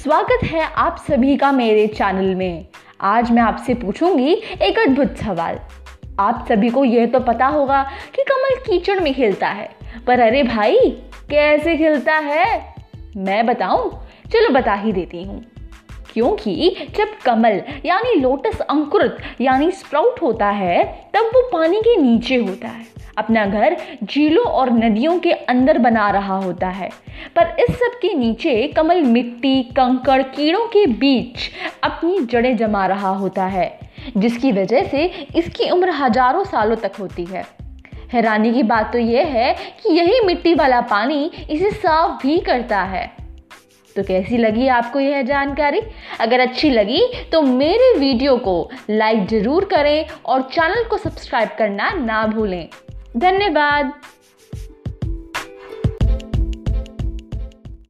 स्वागत है आप सभी का मेरे चैनल में। आज मैं आपसे पूछूँगी एक अद्भुत सवाल। आप सभी को यह तो पता होगा कि कमल कीचड़ में खेलता है। पर अरे भाई, कैसे खेलता है? मैं बताऊँ? चलो बता ही देती हूँ। क्योंकि जब कमल, यानी लोटस अंकुरित, यानी स्प्राउट होता है, तब वो पानी के नीचे होता है। अपना घर झीलों और नदियों के अंदर बना रहा होता है। पर इस सब के नीचे कमल मिट्टी, कंकड़, कीड़ों के बीच अपनी जड़ें जमा रहा होता है, जिसकी वजह से इसकी उम्र हज़ारों सालों तक होती है। हैरानी की बात तो यह है कि यही मिट्टी वाला पानी इसे साफ़ भी करता है। तो कैसी लगी आपको यह जानकारी? अगर अच्छी लगी तो मेरे वीडियो को लाइक ज़रूर करें और चैनल को सब्सक्राइब करना ना भूलें। धन्यवाद।